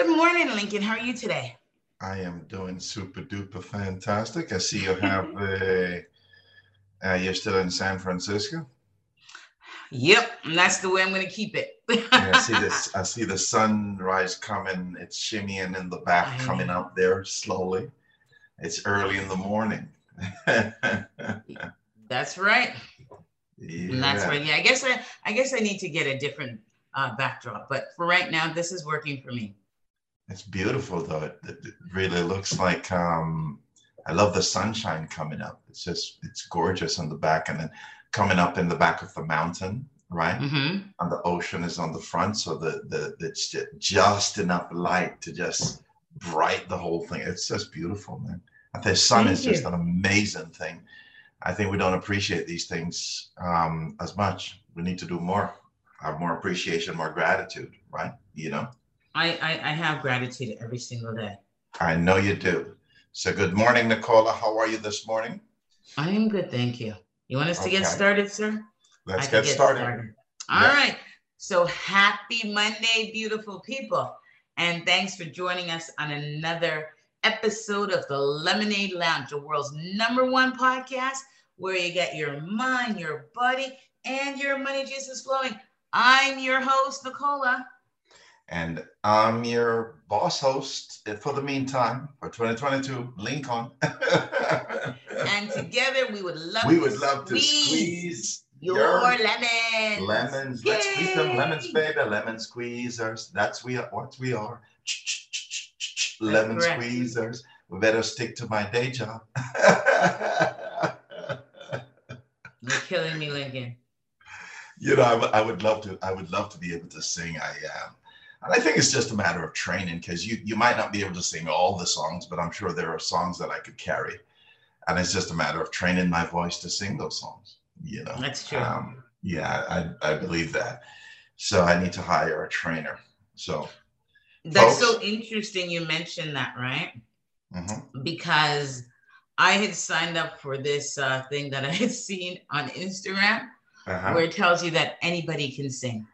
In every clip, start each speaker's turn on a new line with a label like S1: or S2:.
S1: Good morning, Lincoln. How are you today?
S2: I am doing super duper fantastic. I see you have a. Uh, you're still in San Francisco.
S1: Yep, and that's the way I'm going to keep it.
S2: Yeah, I see this. I see the sunrise coming. It's shimmying in the back, coming up there slowly. It's early in the morning.
S1: That's right. And that's right. Yeah, I guess I, I guess I need to get a different uh, backdrop, but for right now, this is working for me.
S2: It's beautiful though. It, it really looks like um I love the sunshine coming up. It's just it's gorgeous on the back and then coming up in the back of the mountain, right?
S1: hmm
S2: And the ocean is on the front, so the the it's ju- just enough light to just bright the whole thing. It's just beautiful, man. And the sun
S1: Thank
S2: is just an amazing thing. I think we don't appreciate these things um, as much. We need to do more, have more appreciation, more gratitude, right? You know.
S1: I, I I have gratitude every single day.
S2: I know you do. So good morning, Nicola. How are you this morning?
S1: I am good, thank you. You want us to get started, sir?
S2: Let's
S1: can
S2: get started.
S1: All
S2: Yeah.
S1: right. So happy Monday, beautiful people. And thanks for joining us on another episode of the Lemonade Lounge, the world's number one podcast where you get your mind, your body, and your money juices flowing. I'm your host, Nicola.
S2: And I'm your boss host eh, for the meantime for 2022, Lincoln.
S1: And together we would love
S2: we
S1: to
S2: would love to
S1: squeeze your,
S2: your
S1: lemons.
S2: lemons. Let's squeeze them lemons, baby. Lemon squeezers. That's we are, what we are. Lemon
S1: correct.
S2: squeezers. We better stick to my day job.
S1: You're killing me, Lincoln.
S2: you know, I would- I would love to. I would love to be able to sing. I am, and I think it's just a matter of training because you you might not be able to sing all the songs, but I'm sure there are songs that I could carry, and it's just a matter of training my voice to sing those songs. You know,
S1: That's true.
S2: Um, yeah, I I believe that. So I need to hire a trainer. So
S1: That's so interesting you mentioned that, right?
S2: mhm.
S1: because I had signed up for this uh, thing that I had seen on Instagram
S2: uh-huh.
S1: where it tells you that anybody can sing.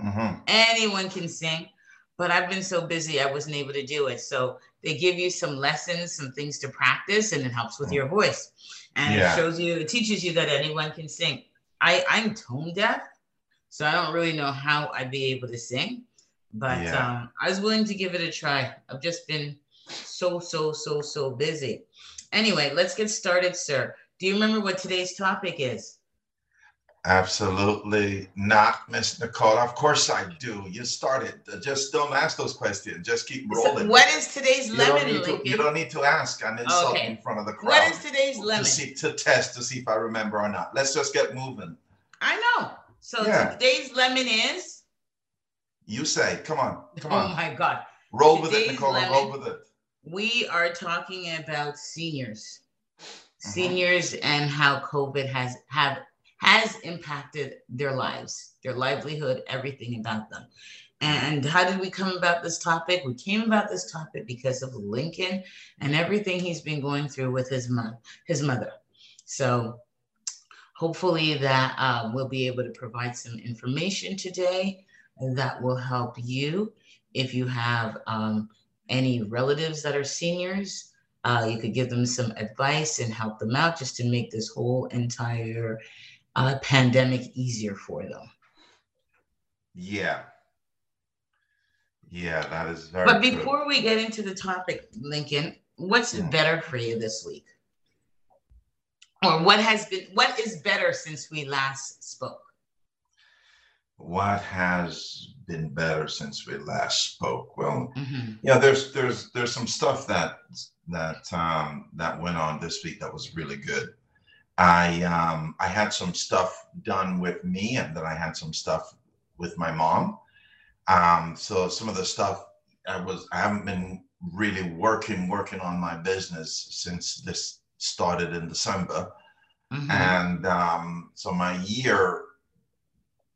S2: Mhm.
S1: Anyone can sing, but I've been so busy I wasn't able to do it. So they give you some lessons, some things to practice, and it helps with your voice. And
S2: Yeah.
S1: it shows you, it teaches you that anyone can sing. I, I'm tone deaf, so I don't really know how I'd be able to sing, but
S2: Yeah.
S1: um, I was willing to give it a try. I've just been so, so, so, so busy. Anyway, let's get started, sir. Do you remember what today's topic is?
S2: Absolutely not, Miss Nicole. Of course I do. You started. Just don't ask those questions. Just keep
S1: So
S2: rolling.
S1: what is today's
S2: you
S1: lemon,
S2: to, you don't need to ask and insult
S1: Okay.
S2: in front of the crowd.
S1: what is today's lemon?
S2: to see to test to see if I remember or not. Let's just get moving.
S1: I know. So
S2: Yeah.
S1: today's lemon is.
S2: You say, come on, come
S1: oh
S2: on,
S1: my God.
S2: roll with it,
S1: today's
S2: Nicola.
S1: lemon-
S2: Roll with it.
S1: We are talking about seniors,
S2: Mm-hmm.
S1: seniors, and how COVID has have has impacted their lives, their livelihood, everything about them. And how did we come about this topic? We came about this topic because of Lincoln and everything he's been going through with his mom, his mother. So hopefully that um, we'll be able to provide some information today that will help you if you have um, any relatives that are seniors. Uh, you could give them some advice and help them out just to make this whole entire uh, pandemic easier for them.
S2: Yeah. Yeah, that is very
S1: But
S2: true.
S1: before we get into the topic, Lincoln, what's
S2: Mm.
S1: better for you this week? Or what has been what is better since we last spoke?
S2: what has been better since we last spoke? Well,
S1: Mhm.
S2: yeah, there's there's there's some stuff that that um that went on this week that was really good. I um I had some stuff done with me and then I had some stuff with my mom. Um so some of the stuff I was I haven't been really working working on my business since this started in December
S1: Mhm.
S2: and um, so my year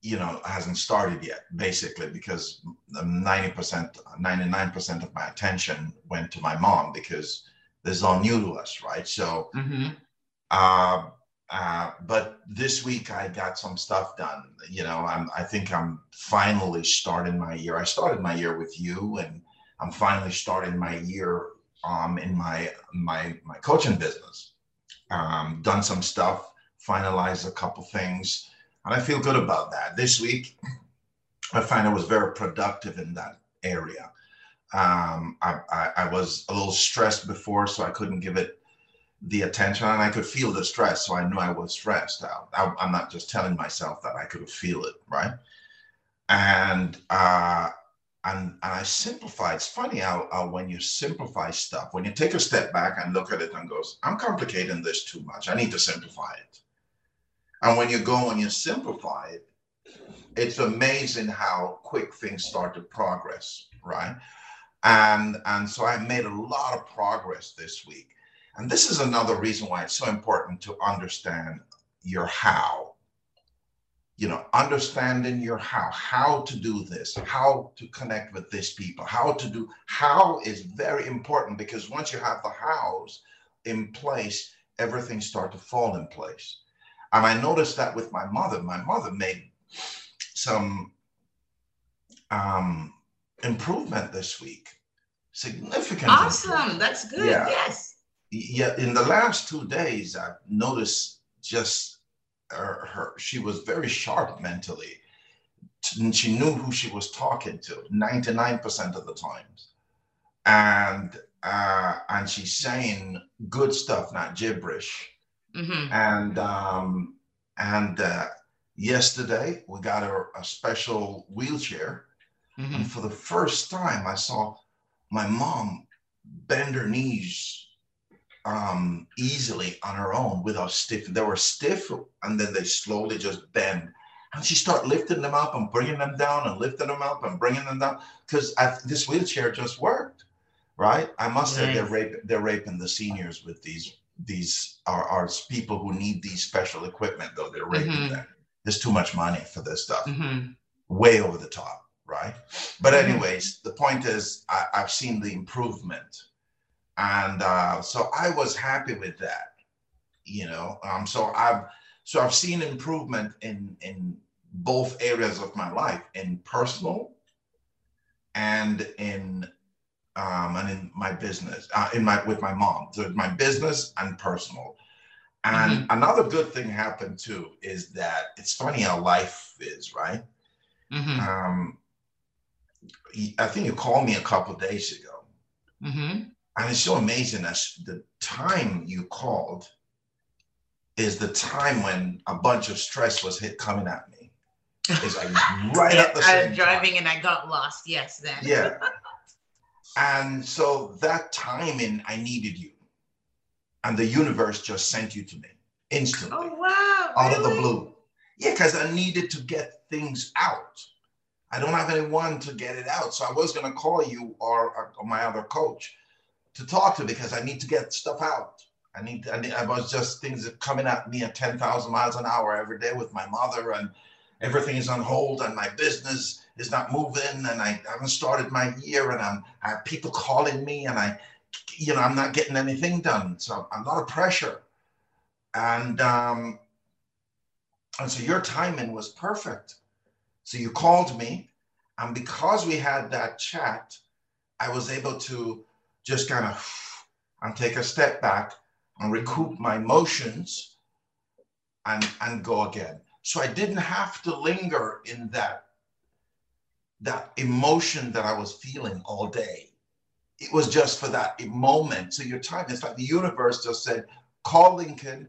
S2: you know hasn't started yet basically because 90% 99% of my attention went to my mom because this is all new to us right so
S1: Mhm.
S2: Uh, uh, but this week I got some stuff done. You know, I'm, I think I'm finally starting my year. I started my year with you, and I'm finally starting my year um, in my my my coaching business. Um, done some stuff, finalized a couple things, and I feel good about that. This week, I find I was very productive in that area. Um, I, I, I was a little stressed before, so I couldn't give it the attention, and I could feel the stress, so I knew I was stressed out. I, am not just telling myself that; I could feel it, right? And uh, and and I simplify. It's funny how, how, when you simplify stuff, when you take a step back and look at it and goes, I'm complicating this too much. I need to simplify it. And when you go and you simplify it, it's amazing how quick things start to progress, right? And and so I made a lot of progress this week. And this is another reason why it's so important to understand your how. You know understanding your how how to do this how to connect with these people how to do how is very important because once you have the hows in place everything start to fall in place. And i noticed that with my mother. My mother made some um improvement this week significant
S1: awesome. that's good. Yeah. yes
S2: yeah in the last two days i've noticed just her, her she was very sharp mentally and she knew who she was talking to 99% of the times and uh, and she's saying good stuff not gibberish mm-hmm. and um, and uh, yesterday we got her a special wheelchair mm-hmm. and for the first time i saw my mom bend her knees um, easily on her own without stiff. They were stiff and then they slowly just bend. And she started lifting them up and bringing them down and lifting them up and bringing them down because this wheelchair just worked, right? I must nice. say they're raping, they're raping the seniors with these these are, are people who need these special equipment though they're raping mm-hmm. them. There's too much money for this stuff, mm-hmm. way over the top, right? But mm-hmm. anyways, the point is I, I've seen the improvement and uh, so I was happy with that. You know, um, so I've so I've seen improvement in in both areas of my life, in personal and in um, and in my business, uh, in my with my mom, so my business and personal. And mm-hmm. another good thing happened too is that it's funny how life is, right? Mm-hmm. Um, I think you called me a couple days ago, mm-hmm. And it's so amazing that the time you called is the time when a bunch of stress was hit coming at me. It's like right yeah, at the
S1: same I was driving time. and I got lost. Yes, then.
S2: Yeah. and so that timing, I needed you. And the universe just sent you to me instantly.
S1: Oh, wow.
S2: Out really? of the blue. Yeah, because I needed to get things out. I don't have anyone to get it out. So I was going to call you or, or my other coach to talk to because I need to get stuff out. I need, I, need, I was just things coming at me at 10,000 miles an hour every day with my mother and everything is on hold and my business is not moving and I haven't started my year and I'm, I have people calling me and I, you know, I'm not getting anything done. So a lot of pressure. And, um, and so your timing was perfect. So you called me and because we had that chat, I was able to just kind of and take a step back and recoup my emotions and and go again. So i didn't have to linger in that that emotion that i was feeling all day. It was just for that moment. So your time it's like the universe just said call lincoln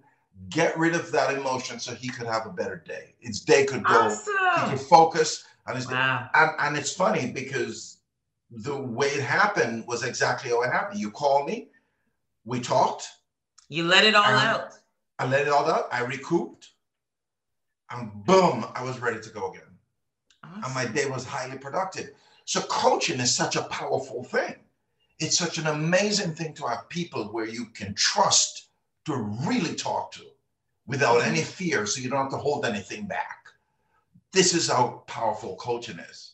S2: get rid of that emotion so he could have a better day. His day could go awesome. he could focus And, his wow. and, and it's funny because the way it happened was exactly how it happened. You called me, we talked.
S1: You let it all out.
S2: I let it all out. I recouped, and boom, I was ready to go again. Awesome. And my day was highly productive. So coaching is such a powerful thing. It's such an amazing thing to have people where you can trust to really talk to without mm-hmm. any fear, so you don't have to hold anything back. This is how powerful coaching is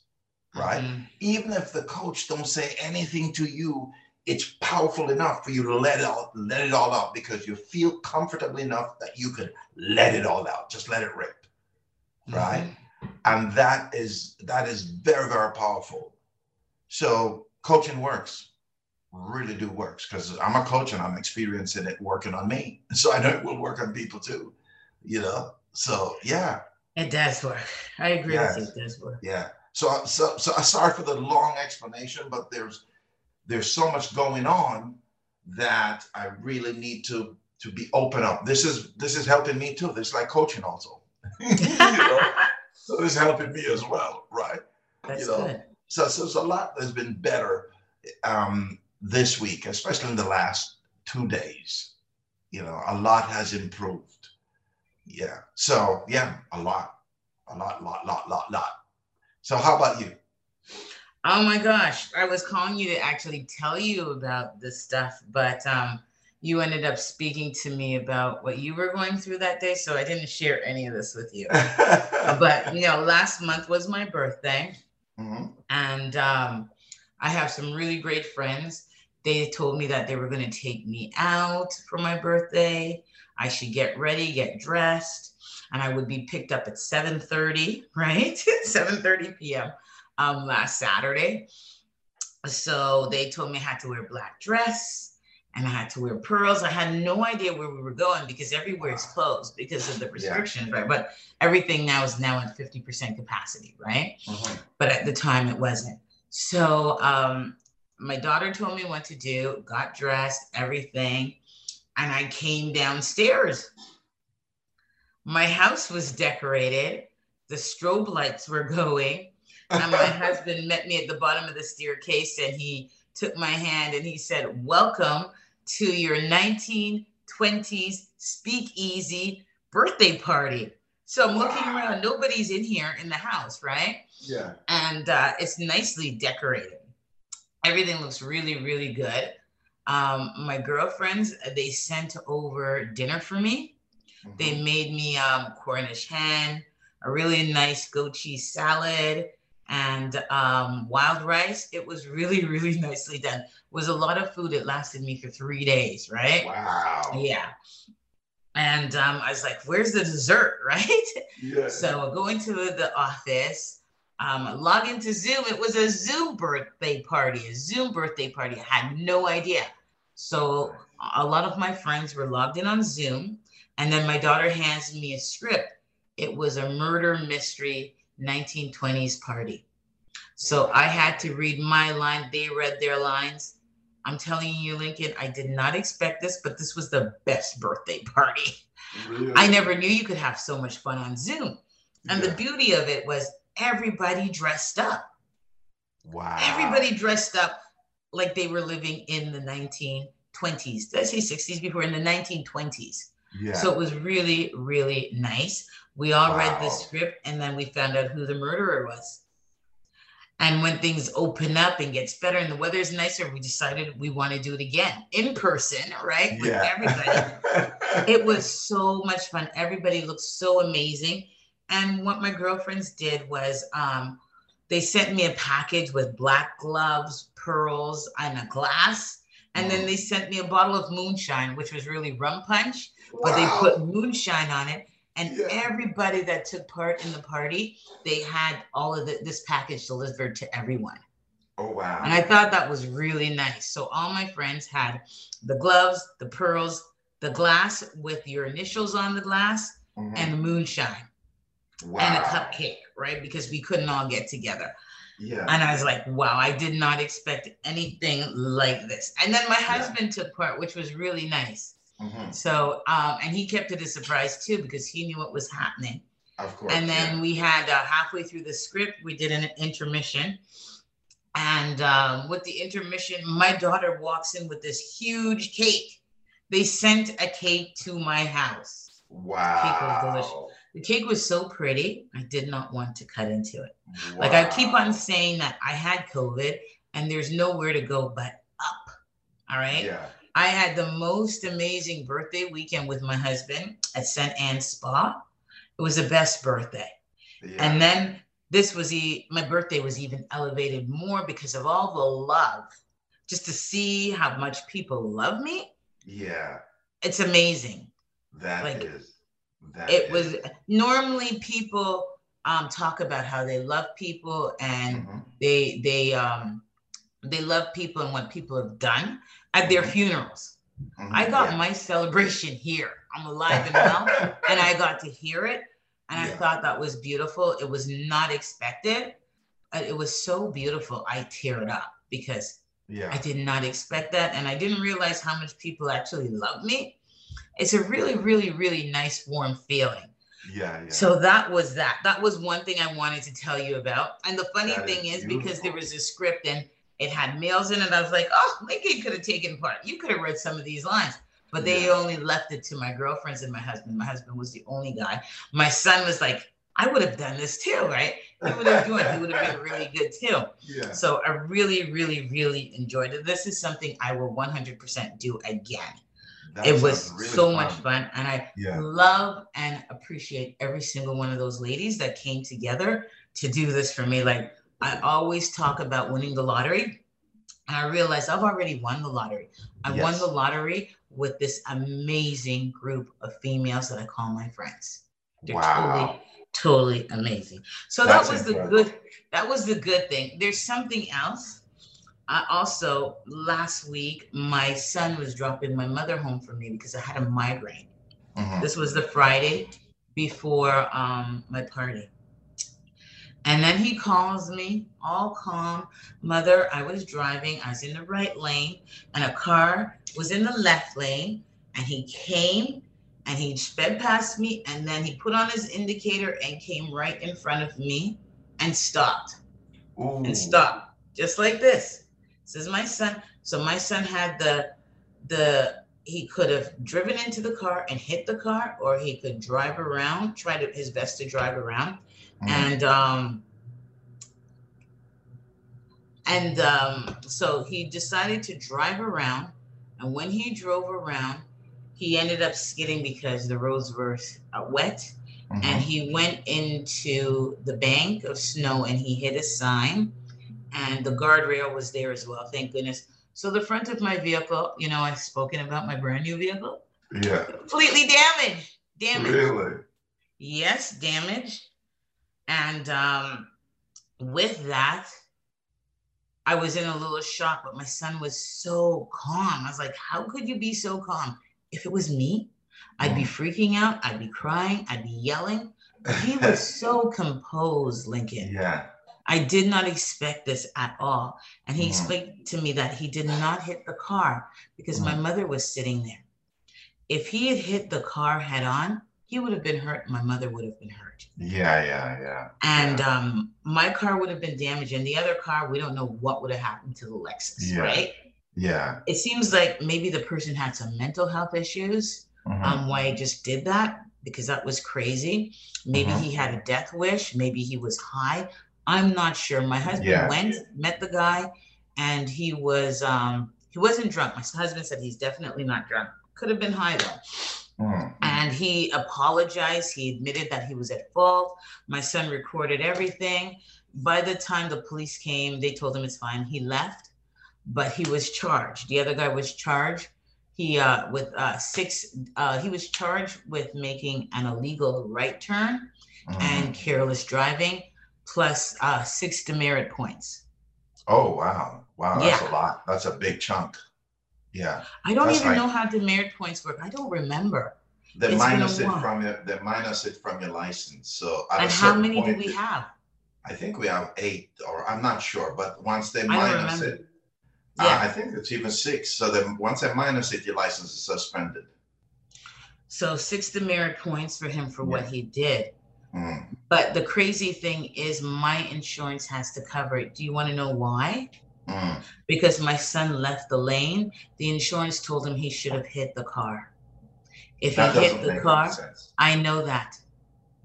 S2: right? Mm-hmm. Even if the coach don't say anything to you, it's powerful enough for you to let it all let it all out because you feel comfortable enough that you can let it all out. Just let it rip. Mm-hmm. Right. And that is that is very, very powerful. So coaching works really do works because I'm a coach and I'm experiencing it working on me. So I know it will work on people too, you know? So yeah.
S1: It does work. I agree yes. with you. It does work.
S2: Yeah. So, so, so sorry for the long explanation, but there's, there's so much going on that I really need to, to be open up. This is, this is helping me too. This is like coaching also, you know? so this is helping me as well. Right.
S1: That's you know? good.
S2: So, so it's a lot that's been better. Um, this week, especially in the last two days. You know, a lot has improved. Yeah. So yeah, a lot, a lot, lot, lot, lot, lot. So how about you?
S1: Oh my gosh, I was calling you to actually tell you about this stuff, but um, you ended up speaking to me about what you were going through that day, so I didn't share any of this with you. but you know, last month was my birthday, mm-hmm. and um, I have some really great friends they told me that they were going to take me out for my birthday. I should get ready, get dressed, and I would be picked up at 7:30, right? 7:30 p.m. Um, last Saturday. So they told me I had to wear a black dress and I had to wear pearls. I had no idea where we were going because everywhere is closed because of the restrictions, yeah. right? But everything now is now at 50% capacity, right? Uh-huh. But at the time it wasn't. So um, my daughter told me what to do, got dressed, everything, and I came downstairs. My house was decorated, the strobe lights were going, and my husband met me at the bottom of the staircase and he took my hand and he said, Welcome to your 1920s speakeasy birthday party. So I'm looking around, nobody's in here in the house, right?
S2: Yeah.
S1: And uh, it's nicely decorated everything looks really, really good. Um, my girlfriends, they sent over dinner for me. Mm-hmm. They made me um, Cornish hen, a really nice goat cheese salad, and um, wild rice. It was really, really nicely done. It was a lot of food. It lasted me for three days, right?
S2: Wow.
S1: Yeah. And um, I was like, where's the dessert, right? Yeah. So I go into the office um, log into Zoom. It was a Zoom birthday party, a Zoom birthday party. I had no idea. So a lot of my friends were logged in on Zoom. And then my daughter hands me a script. It was a murder mystery 1920s party. So I had to read my line. They read their lines. I'm telling you, Lincoln, I did not expect this, but this was the best birthday party. Really? I never knew you could have so much fun on Zoom. And yeah. the beauty of it was everybody dressed up.
S2: Wow.
S1: Everybody dressed up like they were living in the 1920s. Did I say 60s before? In the 1920s. Yeah. So it was really, really nice. We all wow. read the script and then we found out who the murderer was. And when things open up and gets better and the weather is nicer, we decided we want to do it again in person, right? With yeah. everybody. it was so much fun. Everybody looked so amazing. And what my girlfriends did was um, they sent me a package with black gloves, pearls, and a glass. And then they sent me a bottle of moonshine, which was really rum punch, wow. but they put moonshine on it. And yeah. everybody that took part in the party, they had all of the, this package delivered to everyone.
S2: Oh, wow.
S1: And I thought that was really nice. So all my friends had the gloves, the pearls, the glass with your initials on the glass, mm-hmm. and the moonshine wow. and a cupcake, right? Because we couldn't all get together.
S2: Yeah.
S1: And I was like, wow, I did not expect anything like this. And then my husband yeah. took part, which was really nice. Mm-hmm. So, um, and he kept it a surprise too because he knew what was happening.
S2: Of course.
S1: And then yeah. we had uh, halfway through the script, we did an intermission. And um, with the intermission, my daughter walks in with this huge cake. They sent a cake to my house.
S2: Wow.
S1: The cake was so pretty, I did not want to cut into it. Wow. Like I keep on saying that I had COVID and there's nowhere to go but up. All right.
S2: Yeah.
S1: I had the most amazing birthday weekend with my husband at St. Anne's Spa. It was the best birthday. Yeah. And then this was the my birthday was even elevated more because of all the love. Just to see how much people love me.
S2: Yeah.
S1: It's amazing.
S2: That like, is
S1: that it is. was normally people um, talk about how they love people and mm-hmm. they they um, they love people and what people have done at their
S2: Mhm.
S1: funerals.
S2: Mhm,
S1: I got
S2: yeah.
S1: my celebration here. I'm alive and well, and I got to hear it, and I thought that was beautiful. It was not expected. It was so beautiful. I teared up because I did not expect that, and I didn't realize how much people actually love me. It's a really, really, really nice, warm feeling.
S2: Yeah, yeah.
S1: So that was that. That was one thing I wanted to tell you about. And the funny
S2: That
S1: thing
S2: is
S1: is because there was a script and it had males in it, I was like, oh, Lincoln could have taken part. You could have read some of these lines. But they
S2: Yeah.
S1: only left it to my girlfriends and my husband. My husband was the only guy. My son was like, I would have done this too, right? He would have joined. He would have been really good too.
S2: yeah.
S1: So I really, really, really enjoyed it. This is something I will 100% do again.
S2: That
S1: it was
S2: really
S1: so much fun. And I
S2: Yeah.
S1: love and appreciate every single one of those ladies that came together to do this for me. Like I always talk about winning the lottery. And I realized I've already won the lottery. I won the lottery with this amazing group of females that I call my friends. They're
S2: Wow.
S1: totally, totally amazing. So
S2: That's
S1: that was
S2: incredible.
S1: the good, that was the good thing. There's something else. I also last week my son was dropping my mother home for me because I had a migraine.
S2: Mhm.
S1: This was the Friday before um, my party. And then he calls me, all calm. Mother, I was driving, I was in the right lane, and a car was in the left lane. And he came and he sped past me, and then he put on his indicator and came right in front of me and stopped
S2: Ooh.
S1: and stopped just like this. This is my son. So my son had the the he could have driven into the car and hit the car, or he could drive around, try to his best to drive around,
S2: Mhm.
S1: and um and um so he decided to drive around, and when he drove around, he ended up skidding because the roads were uh, wet
S2: Mhm.
S1: and he went into the bank of snow and he hit a sign and the guardrail was there as well thank goodness so the front of my vehicle you know i've spoken about my brand new vehicle
S2: Yeah.
S1: completely damaged damaged
S2: Really?
S1: yes damaged and um with that i was in a little shock but my son was so calm i was like how could you be so calm if it was me i'd be freaking out i'd be crying i'd be yelling he was so composed, Lincoln.
S2: yeah.
S1: I did not expect this at all. And he
S2: Mhm.
S1: explained to me that he did not hit the car because my
S2: Mhm.
S1: mother was sitting there. If he had hit the car head on, he would have been hurt. My mother would have been hurt.
S2: Yeah. Yeah. Yeah.
S1: And
S2: Yeah.
S1: um, my car would have been damaged. And the other car, we don't know what would have happened to the Lexus,
S2: Yeah.
S1: right?
S2: Yeah.
S1: It seems like maybe the person had some mental health issues
S2: Mhm.
S1: um, why he just did that because that was crazy. Maybe
S2: Mhm.
S1: he had a death wish. Maybe he was high. I'm not sure. My husband
S2: Yeah.
S1: went, met the guy, and he was um, he wasn't drunk. My husband said he's definitely not drunk. Could have been high though.
S2: Mhm.
S1: And he apologized. He admitted that he was at fault. My son recorded everything. By the time the police came, they told him it's fine. He left, but he was charged. The other guy was charged. He uh, with uh, six. Uh, he was charged with making an illegal right turn
S2: Mhm.
S1: and careless driving, plus uh, six demerit points.
S2: Oh wow. Wow. That's
S1: Yeah.
S2: a lot. That's a big chunk. Yeah.
S1: I don't
S2: That's
S1: even know how demerit points work. I don't remember.
S2: They
S1: It's a
S2: minus it from your they minus it from your license. So at a
S1: And how
S2: certain
S1: many do we have?
S2: I think we have eight, or I'm not sure, but once they minus it, uh,
S1: Yeah.
S2: I think it's even six. So then once they minus it, your license is suspended.
S1: So six demerit points for him for what he did.
S2: Mm.
S1: But the crazy thing is, my insurance has to cover it. Do you want to know why?
S2: Mm.
S1: Because my son left the lane. The insurance told him he should have hit the car. If
S2: That
S1: he hit the car. I know that.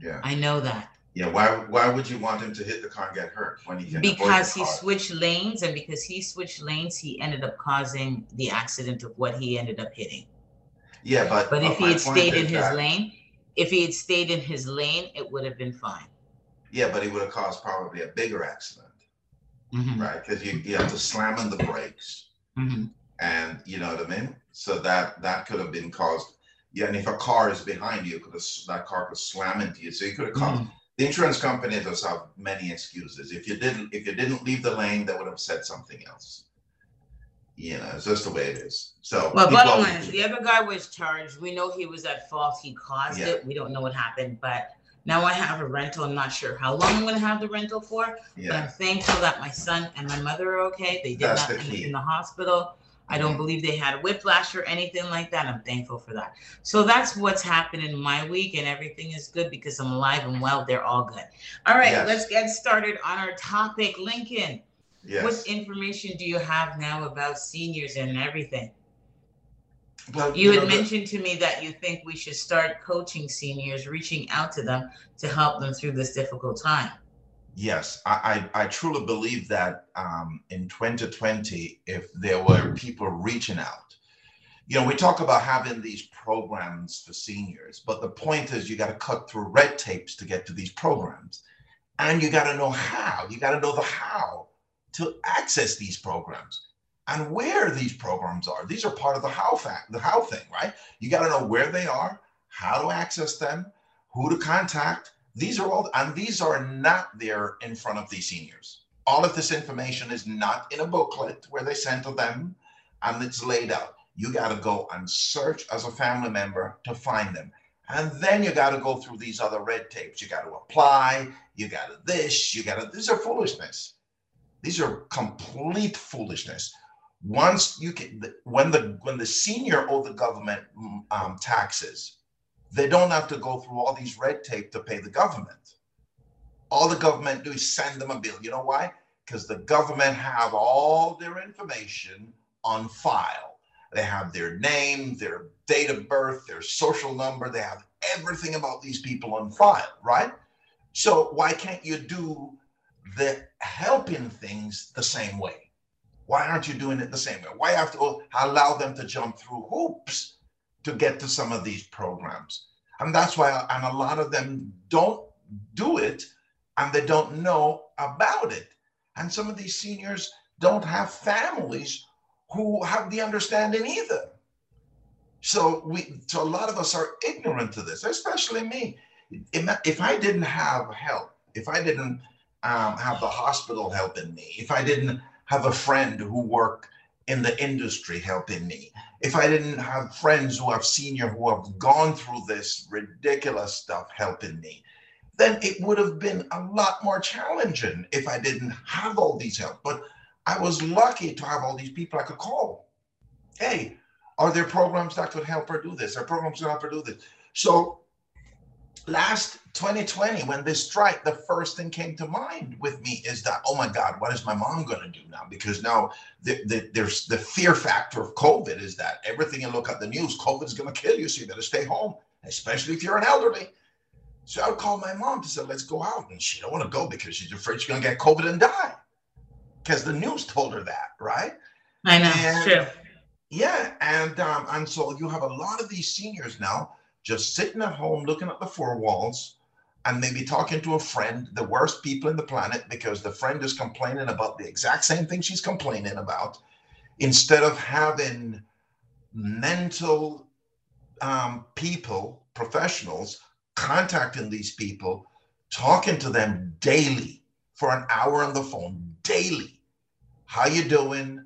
S2: Yeah.
S1: I know that.
S2: Yeah. Why why would you want him to hit the car and get hurt when he can
S1: Because he switched lanes, and because he switched lanes, he ended up causing the accident of what he ended up hitting.
S2: Yeah, but
S1: But if he had stayed in his
S2: that-
S1: lane, if he had stayed in his lane, it would have been fine.
S2: Yeah, but he would have caused probably a bigger accident,
S1: Mhm,
S2: right? Because you, you have to slam on the brakes.
S1: mhm.
S2: and you know what I mean. So that that could have been caused. Yeah, and if a car is behind you, could have that car could slam into you. So you could have caused.
S1: Mhm.
S2: The insurance company does have many excuses. If you didn't if you didn't leave the lane, that would have said something else. You know, it's just the way it is. So,
S1: Well, bottom line, the other guy was charged. We know he was at fault. He caused
S2: Yeah.
S1: it. We don't know what happened, but now I have a rental. I'm not sure how long I'm gonna have the rental for, but I'm thankful that my son and my mother are okay. They did
S2: That's
S1: not end in the hospital. I don't mm-hmm. believe they had whiplash or anything like that. I'm thankful for that. So that's what's happened in my week, and everything is good because I'm alive and well. They're all good. All right,
S2: Yes.
S1: let's get started on our topic. Lincoln,
S2: yes.
S1: what information do you have now about seniors and everything? You
S2: know,
S1: had
S2: the-
S1: mentioned to me that you think we should start coaching seniors, reaching out to them to help them through this difficult time.
S2: Yes, I, I, I truly believe that um, in 2020, if there were people reaching out, you know, we talk about having these programs for seniors, but the point is you got to cut through red tapes to get to these programs. And you got to know how, you got to know the how to access these programs and where these programs are. These are part of the how fact, the how thing, right? You got to know where they are, how to access them, who to contact, these are all, and these are not there in front of these seniors. All of this information is not in a booklet where they send to them and it's laid out. You got to go and search as a family member to find them. And then you got to go through these other red tapes. You got to apply, you got to this, you got to, these are foolishness. These are complete foolishness. Once you can, when the when the senior owe the government mm, um, taxes, they don't have to go through all these red tape to pay the government. All the government do is send them a bill. You know why? Because the government have all their information on file. They have their name, their date of birth, their social number. They have everything about these people on file, right? So why can't you do the helping things the same way? Why aren't you doing it the same way? Why have to allow them to jump through hoops to get to some of these programs. And that's why, and a lot of them don't do it and they don't know about it. And some of these seniors don't have families who have the understanding either. So we, so a lot of us are ignorant to this, especially me. If if I didn't have help, if I didn't um, have the hospital helping me, if I didn't have a friend who worked in the industry helping me, if I didn't have friends who have senior who have gone through this ridiculous stuff helping me, then it would have been a lot more challenging if I didn't have all these help. But I was lucky to have all these people I could call. Hey, are there programs that could help her do this? Are programs that help her do this? So last 2020, when this strike, the first thing came to mind with me is that, oh my God, what is my mom going to do now? Because now the, the, there's the fear factor of COVID is that everything you look at the news, COVID is going to kill you. So you better stay home, especially if you're an elderly. So I would call my mom to say, let's go out. And she don't want to go because she's afraid she's going to get COVID and die. Because the news told her that, right?
S1: I know,
S2: And-
S1: true.
S2: Yeah, and um, and so you have a lot of these seniors now just sitting at home looking at the four walls and maybe talking to a friend, the worst people in the planet, because the friend is complaining about the exact same thing she's complaining about, instead of having mental um, people, professionals, contacting these people, talking to them daily for an hour on the phone, daily. How you doing?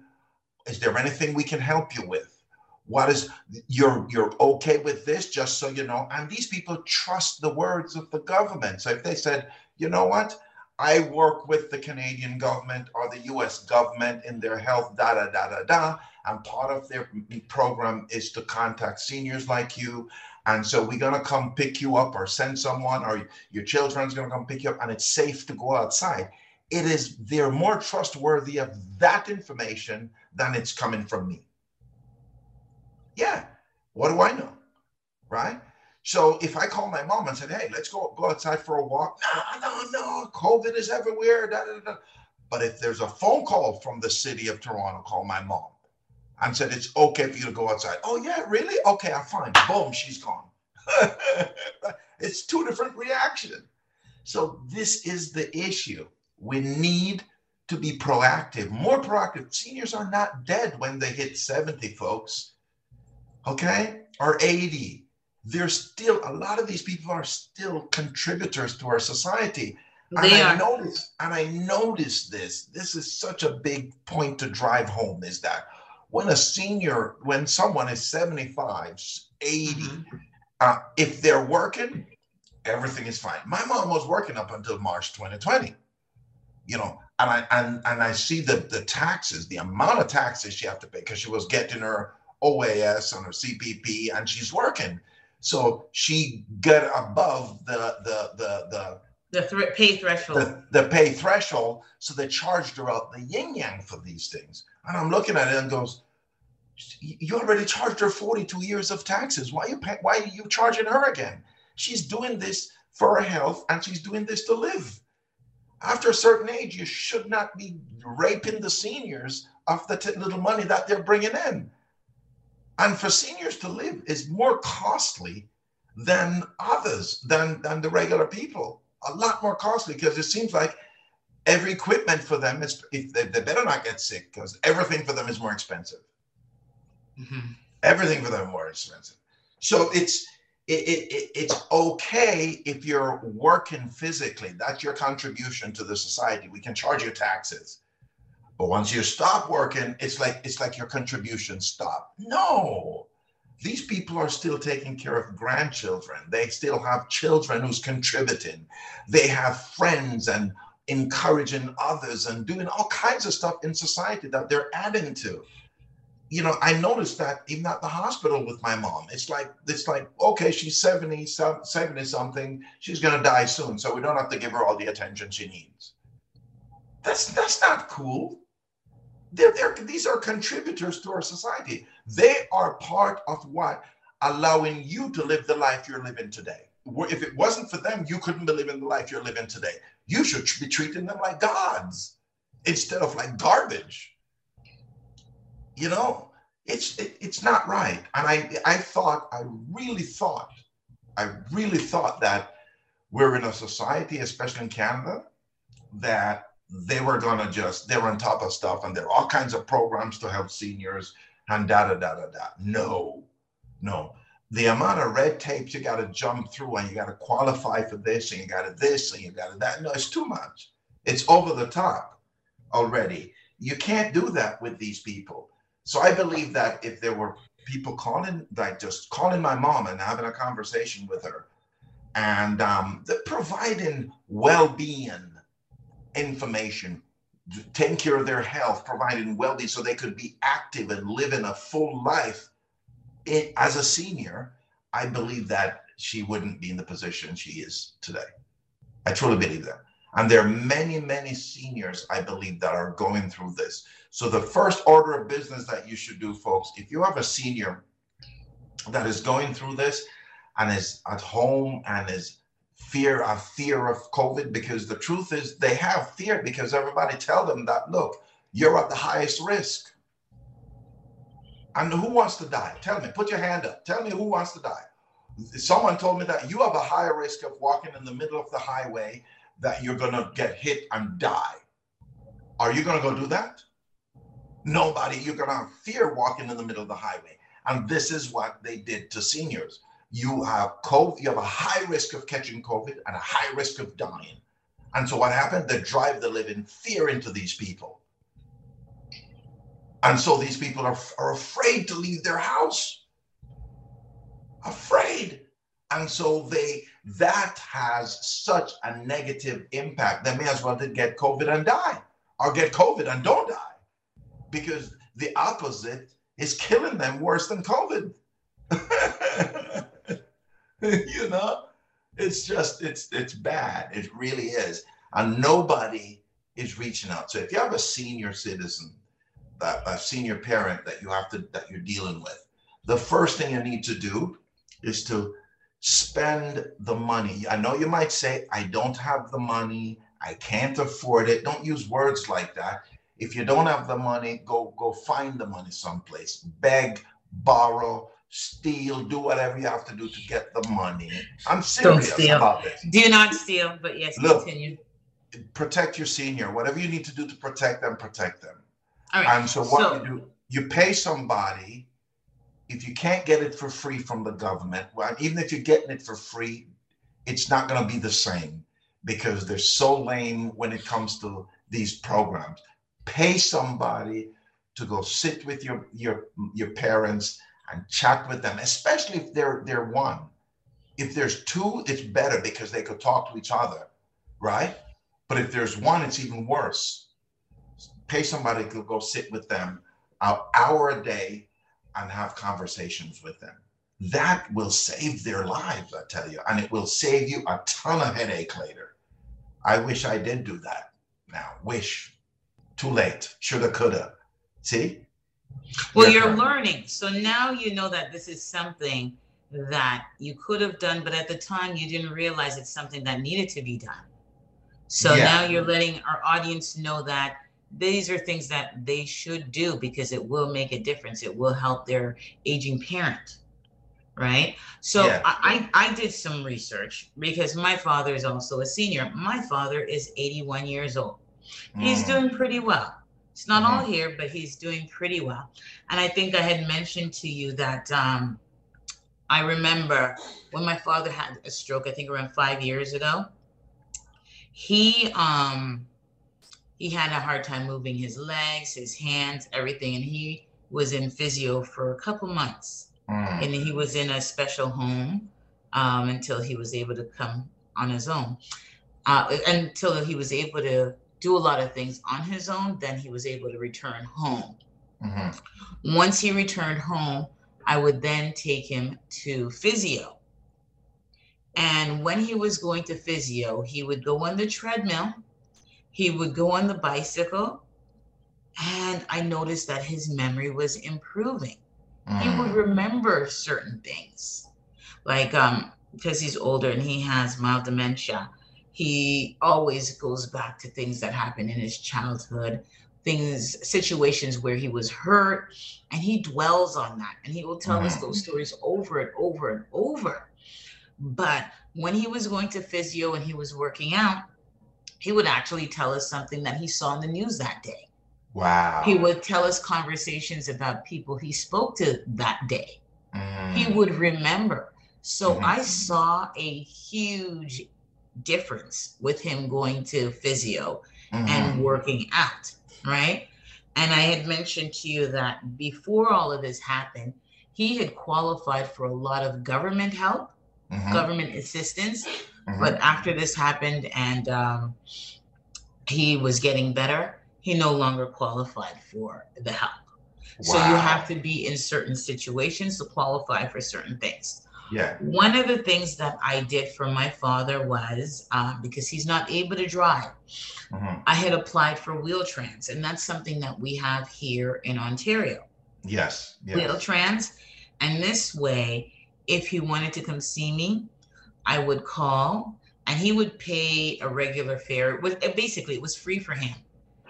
S2: Is there anything we can help you with? What is you're you're okay with this? Just so you know. And these people trust the words of the government. So if they said, you know what, I work with the Canadian government or the U.S. government in their health, da da da da da, and part of their program is to contact seniors like you. And so we're gonna come pick you up or send someone, or your children's gonna come pick you up, and it's safe to go outside. It is they're more trustworthy of that information than it's coming from me. Yeah, what do I know? Right? So if I call my mom and said, hey, let's go go outside for a walk, no, no, no, COVID is everywhere. Da, da, da. But if there's a phone call from the city of Toronto, call my mom and said it's okay for you to go outside. Oh, yeah, really? Okay, I'm fine. Boom, she's gone. it's two different reactions. So this is the issue. We need to be proactive, more proactive. Seniors are not dead when they hit 70, folks. Okay? Or 80. There's still a lot of these people are still contributors to our society. And
S1: They
S2: I
S1: are.
S2: noticed, and I noticed this. This is such a big point to drive home is that when a senior, when someone is 75, 80, mm-hmm. uh, if they're working, everything is fine. My mom was working up until March 2020. You know, and I and and I see the the taxes, the amount of taxes she have to pay because she was getting her OAS and her CPP, and she's working. So she got above the the the the
S1: the th- pay threshold.
S2: The, the, pay threshold. So they charged her out the yin yang for these things. And I'm looking at it and goes, you already charged her 42 years of taxes. Why are you pay, why are you charging her again? She's doing this for her health and she's doing this to live. After a certain age, you should not be raping the seniors of the t- little money that they're bringing in. And for seniors to live is more costly than others, than, than the regular people. A lot more costly because it seems like every equipment for them is, if they, they better not get sick because everything for them is more expensive. Mm-hmm. Everything for them more expensive. So it's, it, it, it's okay if you're working physically. That's your contribution to the society. We can charge you taxes. But once you stop working, it's like it's like your contribution stop. No. These people are still taking care of grandchildren. They still have children who's contributing. They have friends and encouraging others and doing all kinds of stuff in society that they're adding to you know, I noticed that even at the hospital with my mom, it's like, it's like, okay, she's 70, 70 something, she's going to die soon. So we don't have to give her all the attention she needs. That's, that's not cool. They're, they're, these are contributors to our society. They are part of what allowing you to live the life you're living today. If it wasn't for them, you couldn't be living the life you're living today. You should be treating them like gods instead of like garbage you know, it's it, it's not right. And I I thought I really thought I really thought that we're in a society, especially in Canada, that they were gonna just they're on top of stuff and there are all kinds of programs to help seniors and da da da da da. No, no. The amount of red tapes you got to jump through and you got to qualify for this and you got to this and you got to that. No, it's too much. It's over the top already. You can't do that with these people. So I believe that if there were people calling, like just calling my mom and having a conversation with her, and um, providing well-being information, taking care of their health, providing well-being, so they could be active and live in a full life it, as a senior, I believe that she wouldn't be in the position she is today. I truly believe that. And there are many, many seniors, I believe, that are going through this. So the first order of business that you should do, folks, if you have a senior that is going through this and is at home and is fear of fear of COVID, because the truth is they have fear because everybody tell them that look, you're at the highest risk. And who wants to die? Tell me, put your hand up. Tell me who wants to die. Someone told me that you have a higher risk of walking in the middle of the highway that you're going to get hit and die. Are you going to go do that? Nobody, you're going to fear walking in the middle of the highway. And this is what they did to seniors. You have COVID, you have a high risk of catching COVID and a high risk of dying. And so what happened? They drive the living fear into these people. And so these people are, are afraid to leave their house. Afraid. And so they that has such a negative impact. They may as well get COVID and die, or get COVID and don't die because the opposite is killing them worse than COVID. you know, it's just it's it's bad. It really is, and nobody is reaching out. So if you have a senior citizen, that a senior parent that you have to that you're dealing with, the first thing you need to do is to spend the money. I know you might say, I don't have the money, I can't afford it. Don't use words like that. If you don't have the money, go go find the money someplace. Beg, borrow, steal, do whatever you have to do to get the money. I'm serious about this.
S1: Do not steal, but yes, Look, continue.
S2: Protect your senior. Whatever you need to do to protect them, protect them. All right. And so what so, you do, you pay somebody. If you can't get it for free from the government, well, even if you're getting it for free, it's not going to be the same because they're so lame when it comes to these programs pay somebody to go sit with your your your parents and chat with them, especially if they're they're one. If there's two, it's better because they could talk to each other, right? But if there's one, it's even worse. Pay somebody to go sit with them an hour a day and have conversations with them. That will save their lives, I tell you, and it will save you a ton of headache later. I wish I did do that. Now, wish. Too late. Shoulda, coulda. See?
S1: Well, you're learning. So now you know that this is something that you could have done, but at the time you didn't realize it's something that needed to be done. So yeah. now you're letting our audience know that these are things that they should do because it will make a difference. It will help their aging parent. Right. So yeah. I, I did some research because my father is also a senior. My father is 81 years old. He's mm. doing pretty well. It's not mm-hmm. all here, but he's doing pretty well. And I think I had mentioned to you that um, I remember when my father had a stroke, I think around five years ago. He um he had a hard time moving his legs, his hands, everything, and he was in physio for a couple months. Mm. And he was in a special home um, until he was able to come on his own. Uh, until he was able to do a lot of things on his own, then he was able to return home. Mm-hmm. Once he returned home, I would then take him to physio. And when he was going to physio, he would go on the treadmill, he would go on the bicycle, and I noticed that his memory was improving. Mm. He would mm. remember certain things, like um, because he's older and he has mild dementia he always goes back to things that happened in his childhood things situations where he was hurt and he dwells on that and he will tell us those stories over and over and over. But when he was going to physio and he was working out he would actually tell us something that he saw in the news that day.
S2: Wow.
S1: He would tell us conversations about people he spoke to that day. Mm. he would remember. So mm-hmm. i saw a huge difference with him going to physio mm-hmm. and working out, right? And I had mentioned to you that before all of this happened, he had qualified for a lot of government help, mm-hmm. government assistance. Mm-hmm. But after this happened and um, he was getting better, he no longer qualified for the help. Wow. So you have to be in certain situations to qualify for certain things.
S2: Yeah.
S1: One of the things that I did for my father was uh, because he's not able to drive, mm-hmm. I had applied for Wheel-Trans, and that's something that we have here in Ontario.
S2: Yes. yes.
S1: Wheel-Trans. And this way, if he wanted to come see me, I would call and he would pay a regular fare. It was basically it was free for him.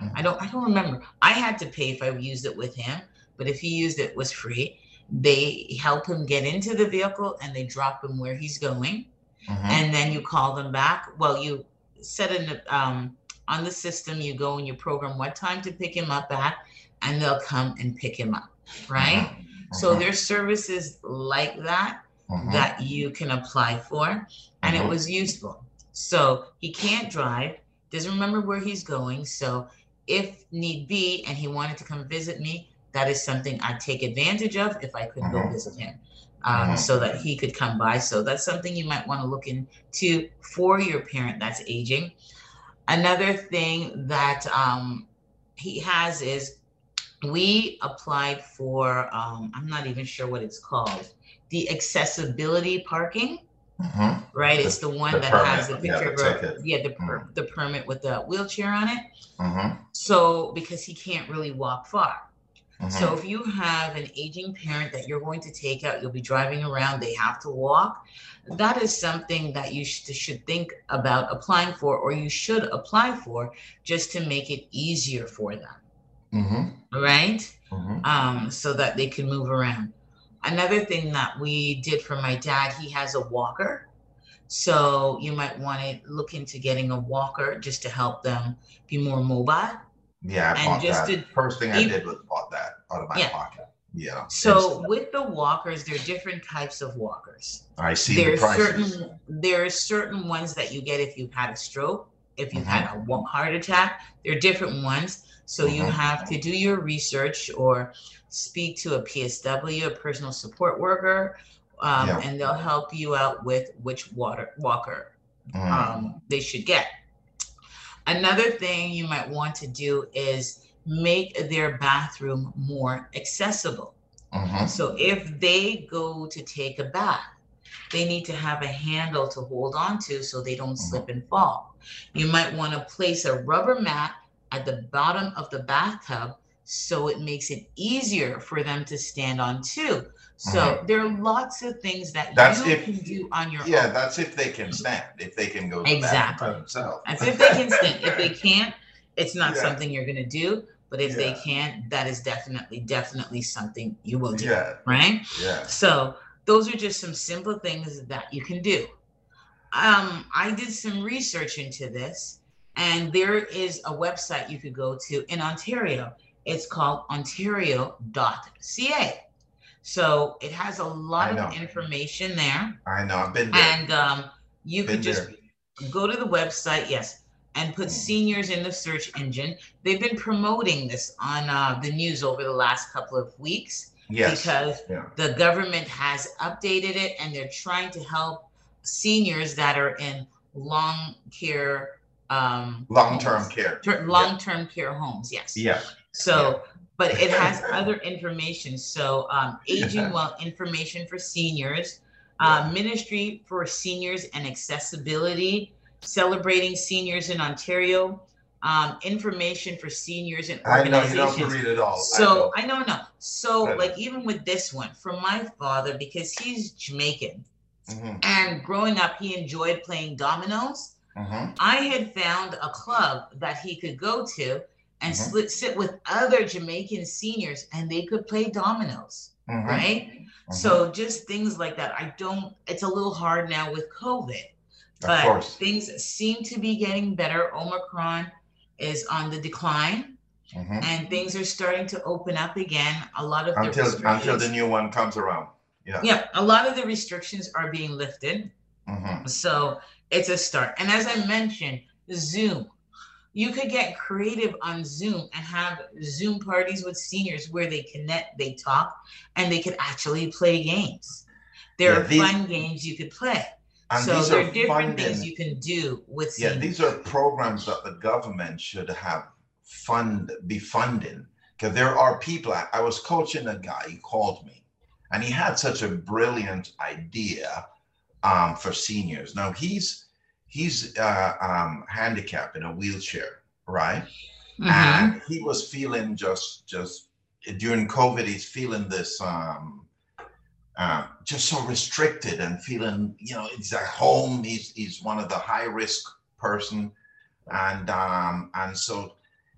S1: Mm-hmm. I don't I don't remember. I had to pay if I used it with him, but if he used it, it was free they help him get into the vehicle and they drop him where he's going. Mm-hmm. and then you call them back. Well you set in um, on the system you go and you program what time to pick him up at and they'll come and pick him up right? Mm-hmm. so mm-hmm. there's services like that that you can apply for and it was useful. So he can't drive doesn't remember where he's going. So if need be and he wanted to come visit me that is something I'd take advantage of if I could uh-huh. go visit him. Um, uh-huh. so that he could come by. So that's something you might want to look into for your parent that's aging. Another thing that um, he has is we applied for, um, I'm not even sure what it's called, the accessibility parking. Uh-huh. Right, it's the, the one the that permit. has the picture yeah, the of yeah the per, mm-hmm. the permit with the wheelchair on it. Uh-huh. So because he can't really walk far, so mm-hmm. if you have an aging parent that you're going to take out, you'll be driving around, they have to walk. That is something that you should, should think about applying for, or you should apply for, just to make it easier for them. Mm-hmm. Right? Mm-hmm. Um, so that they can move around. Another thing that we did for my dad, he has a walker. So you might want to look into getting a walker just to help them be more mobile.
S2: Yeah, I and just that. First thing I did was bought that out of my yeah. pocket. Yeah.
S1: So with the walkers, there are different types of walkers.
S2: I see
S1: there's the prices. certain there are certain ones that you get if you've had a stroke. if you've had a heart attack. There are different ones. So you have to do your research or speak to a PSW, a personal support worker, um,
S2: Yeah.
S1: and they'll help you out with which water walker
S2: Mhm.
S1: um, they should get. Another thing you might want to do is make their bathroom more accessible.
S2: Mhm.
S1: So if they go to take a bath, they need to have a handle to hold on to so they don't slip and fall. You might want to place a rubber mat at the bottom of the bathtub so it makes it easier for them to stand on too. So there are lots of things that
S2: That's
S1: you
S2: if-
S1: can do on your own.
S2: Yeah,
S1: own.
S2: that's if they can stand, if they can go to the bathroom
S1: Exactly.
S2: by themselves.
S1: As if they can stand. If they can't, it's not
S2: Yeah.
S1: something you're gonna do. But if they
S2: Yeah.
S1: can, that is definitely, definitely something you will do.
S2: Yeah,
S1: Right?
S2: yeah.
S1: So those are just some simple things that you can do. Um, I did some research into this, and there is a website you could go to in Ontario. It's called ontario.ca. So it has a lot of information there,
S2: I know, I've been there.
S1: and um, you
S2: Been
S1: could just
S2: there.
S1: go to the website, yes, and put
S2: Mm.
S1: seniors in the search engine. They've been promoting this on uh, the news over the last couple of weeks
S2: Yes.
S1: because
S2: Yeah.
S1: the government has updated it and they're trying to help seniors that are in long care um
S2: Long-term
S1: homes.
S2: care.
S1: Ter- long-term care homes yes
S2: Yeah.
S1: so but it has other information so um aging well information for seniors uh, ministry for seniors and accessibility celebrating seniors in ontario um, information for seniors and organizations.
S2: I know you don't
S1: organizations
S2: have to read it all. I
S1: so
S2: know.
S1: I know, no. So
S2: I know.
S1: like even with this one, from my father, because he's Jamaican,
S2: Mhm,
S1: and growing up he enjoyed playing dominoes.
S2: mhm.
S1: I had found a club that he could go to and
S2: Mhm.
S1: split, sit with other Jamaican seniors, and they could play dominoes,
S2: Mhm,
S1: right?
S2: mhm.
S1: So just things like that. I don't. It's a little hard now with COVID, but things seem to be getting better. Omicron is on the decline
S2: Mhm.
S1: and things are starting to open up again. A lot of
S2: Until until the new one comes around.
S1: yeah, Yeah. a lot of the restrictions are being lifted.
S2: Mhm.
S1: So it's a start. And as I mentioned, Zoom. You could get creative on Zoom and have Zoom parties with seniors where they connect, they talk, and they could actually play games. There
S2: Yeah,
S1: are
S2: these-
S1: fun games you could play.
S2: And
S1: so there
S2: are
S1: are different
S2: funding.
S1: things you can do with seniors.
S2: Yeah, these are programs that the government should have fund be funding because there are people. I, I was coaching a guy. He called me, and he had such a brilliant idea um, for seniors. Now he's he's uh, um, handicapped in a wheelchair, right?
S1: Mhm.
S2: and he was feeling just just during covid he's feeling this um uh, just so restricted and feeling you know he's at home he's he's one of the high risk person and um and so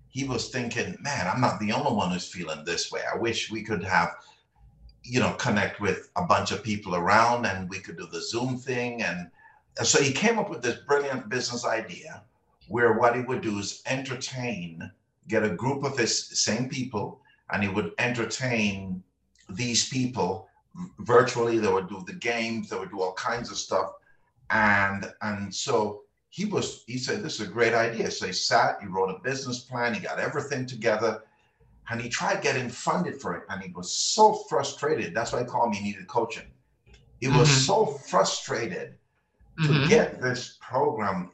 S2: he was thinking man i'm not the only one who's feeling this way i wish we could have you know connect with a bunch of people around and we could do the zoom thing and so he came up with this brilliant business idea where what he would do is entertain, get a group of his same people, and he would entertain these people virtually. They would do the games, they would do all kinds of stuff. And and so he was he said, This is a great idea. So he sat, he wrote a business plan, he got everything together, and he tried getting funded for it. And he was so frustrated. That's why he called me, he needed coaching. He was
S1: Mhm.
S2: so frustrated to
S1: Mhm.
S2: get this program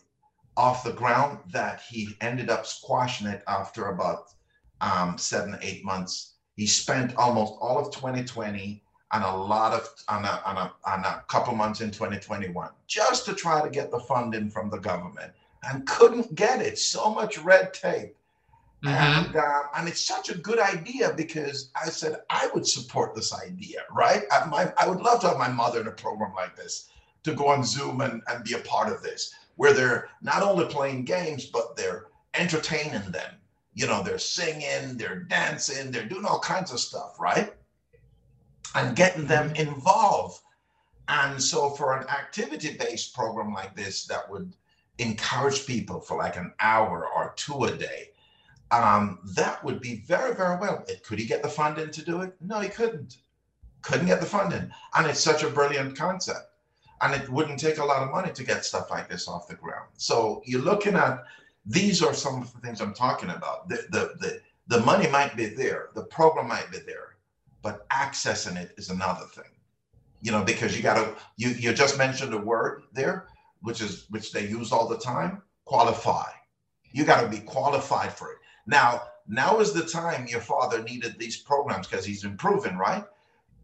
S2: off the ground that he ended up squashing it after about um, seven, eight months. He spent almost all of 2020 and a lot of on a, on a, on a couple months in 2021 just to try to get the funding from the government and couldn't get it. So much red tape.
S1: Mhm.
S2: And uh, and it's such a good idea because I said I would support this idea, right? I, my, I would love to have my mother in a program like this to go on Zoom and, and be a part of this, where they're not only playing games, but they're entertaining them. You know, they're singing, they're dancing, they're doing all kinds of stuff, right? And getting them involved. And so, for an activity based program like this that would encourage people for like an hour or two a day, um, that would be very, very well. Could he get the funding to do it? No, he couldn't. Couldn't get the funding. And it's such a brilliant concept. And it wouldn't take a lot of money to get stuff like this off the ground. So you're looking at these are some of the things I'm talking about. The the the, the money might be there, the program might be there, but accessing it is another thing. You know, because you gotta you you just mentioned a word there, which is which they use all the time, qualify. You gotta be qualified for it. Now, now is the time your father needed these programs because he's improving, right?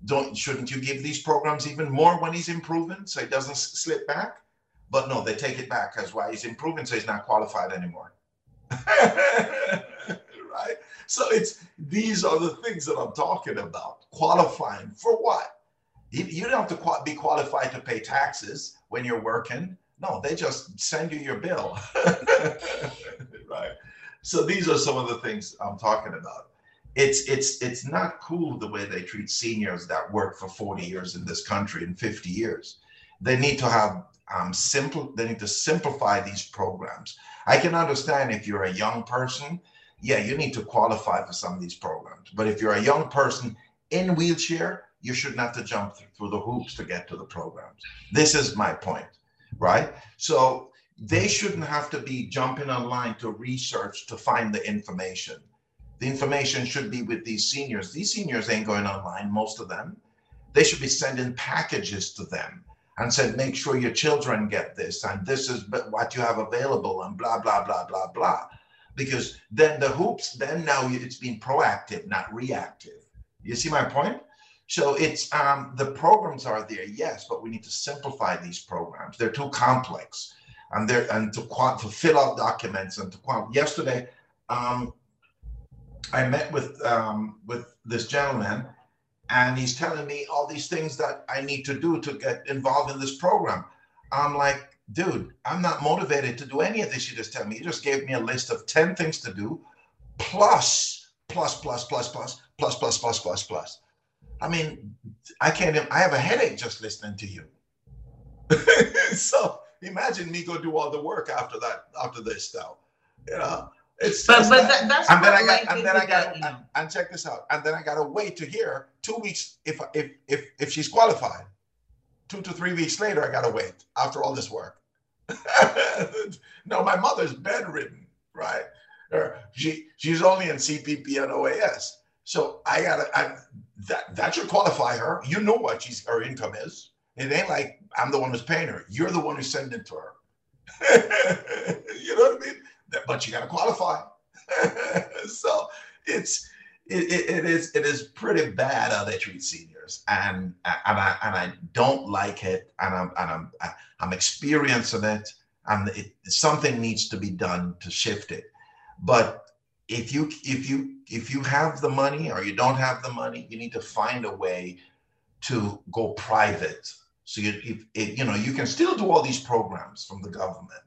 S2: Don't shouldn't you give these programs even more when he's improving so he doesn't slip back? But no they take it back because why he's improving so he's not qualified anymore. Right? So it's these are the things that i'm talking about. Qualifying for what? You don't have to be qualified to pay taxes when you're working. No they just send you your bill. Right? So these are some of the things i'm talking about it's it's it's not cool the way they treat seniors that work for 40 years in this country and 50 years. They need to have um, simple they need to simplify these programs. I can understand if you're a young person yeah you need to qualify for some of these programs. But if you're a young person in wheelchair you shouldn't have to jump through the hoops to get to the programs. This is my point right? So they shouldn't have to be jumping online to research to find the information the information should be with these seniors. These seniors ain't going online, most of them. They should be sending packages to them and said, make sure your children get this and this is what you have available and blah, blah, blah, blah, blah. Because then the hoops, then now it's being proactive, not reactive. You see my point? So it's um, the programs are there, yes, but we need to simplify these programs. They're too complex, and they're and to, to fill out documents and to yesterday, um, I met with um, with this gentleman, and he's telling me all these things that I need to do to get involved in this program. I'm like, dude, I'm not motivated to do any of this. You just tell me. You just gave me a list of ten things to do, plus, plus, plus, plus, plus, plus, plus, plus, plus, plus. I mean, I can't. I have a headache just listening to you. so imagine me go do all the work after that, after this, though. You know, it's
S1: but but that, that's
S2: and then I got and then I got and, and check this out. And then I gotta wait to hear two weeks if if if if she's qualified. Two to three weeks later, I gotta wait after all this work. no, my mother's bedridden, right? she she's only in CPP and OAS. So I gotta I, that that should qualify her. You know what she's her income is. It ain't like I'm the one who's paying her. You're the one who's sending it to her. you know what I mean? But you got to qualify. so it's it, it, it is it is pretty bad how they treat seniors, and and I and I don't like it, and I'm and I'm I'm experiencing it, and it, something needs to be done to shift it. But if you if you if you have the money or you don't have the money, you need to find a way to go private. So you if, if you know you can still do all these programs from the government,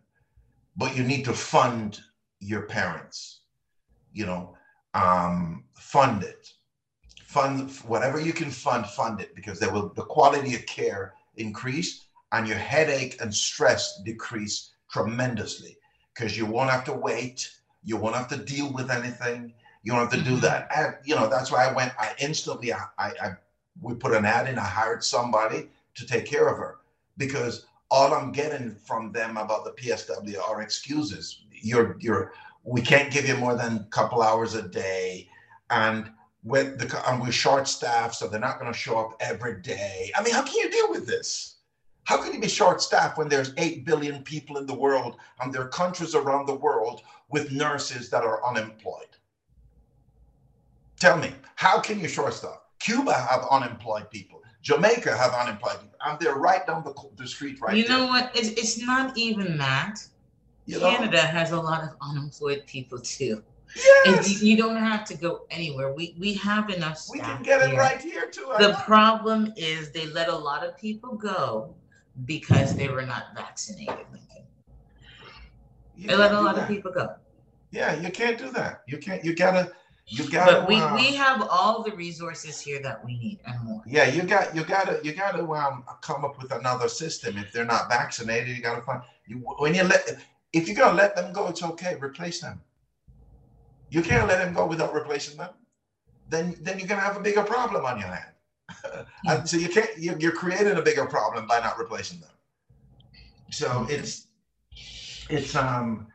S2: but you need to fund your parents you know um, fund it fund whatever you can fund fund it because there will the quality of care increase and your headache and stress decrease tremendously because you won't have to wait you won't have to deal with anything you don't have to do mm-hmm. that and you know that's why i went i instantly I, I, I we put an ad in i hired somebody to take care of her because all I'm getting from them about the PSW are excuses. You're you're we can't give you more than a couple hours a day, and with the and we're short staffed, so they're not going to show up every day. I mean, how can you deal with this? How can you be short staffed when there's eight billion people in the world and there are countries around the world with nurses that are unemployed? Tell me, how can you short staff? Cuba have unemployed people. Jamaica have unemployed people. And they're right down the, the street right
S1: You know what? It's, it's not even that. You Canada know? has a lot of unemployed people too. Yes. You, you, don't have to go anywhere. We we have enough.
S2: We can get here. it right here too.
S1: I the know. problem is they let a lot of people go because they were not vaccinated. You they let a lot that. of people go.
S2: Yeah, you can't do that. You can't. You gotta you got but
S1: we, um, we have all the resources here that we need and more.
S2: Yeah you got you got to you got to um come up with another system. If they're not vaccinated you got to find you when you let if you're gonna let them go it's okay. Replace them. You can't let them go without replacing them. Then then you're gonna have a bigger problem on your hand yeah. so you can't you're, you're creating a bigger problem by not replacing them. So it's it's um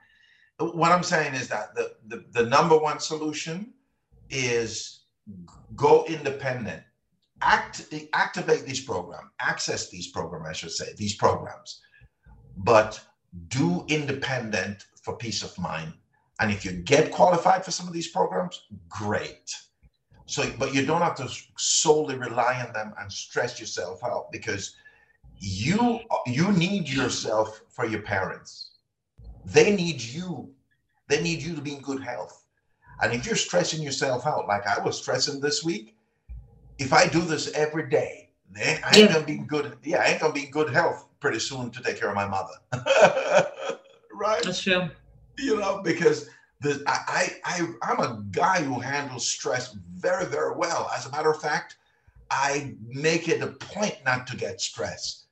S2: what I'm saying is that the, the the number one solution is go independent. Act activate these programs, access these programs, I should say, these programs, but do independent for peace of mind. And if you get qualified for some of these programs, great. So, but you don't have to solely rely on them and stress yourself out because you you need yourself for your parents. They need you. They need you to be in good health. And if you're stressing yourself out, like I was stressing this week, if I do this every day, then I ain't gonna be good. Yeah, I ain't gonna be in good health pretty soon to take care of my mother. right?
S1: That's true.
S2: You know, because the I, I I'm a guy who handles stress very, very well. As a matter of fact, I make it a point not to get stressed.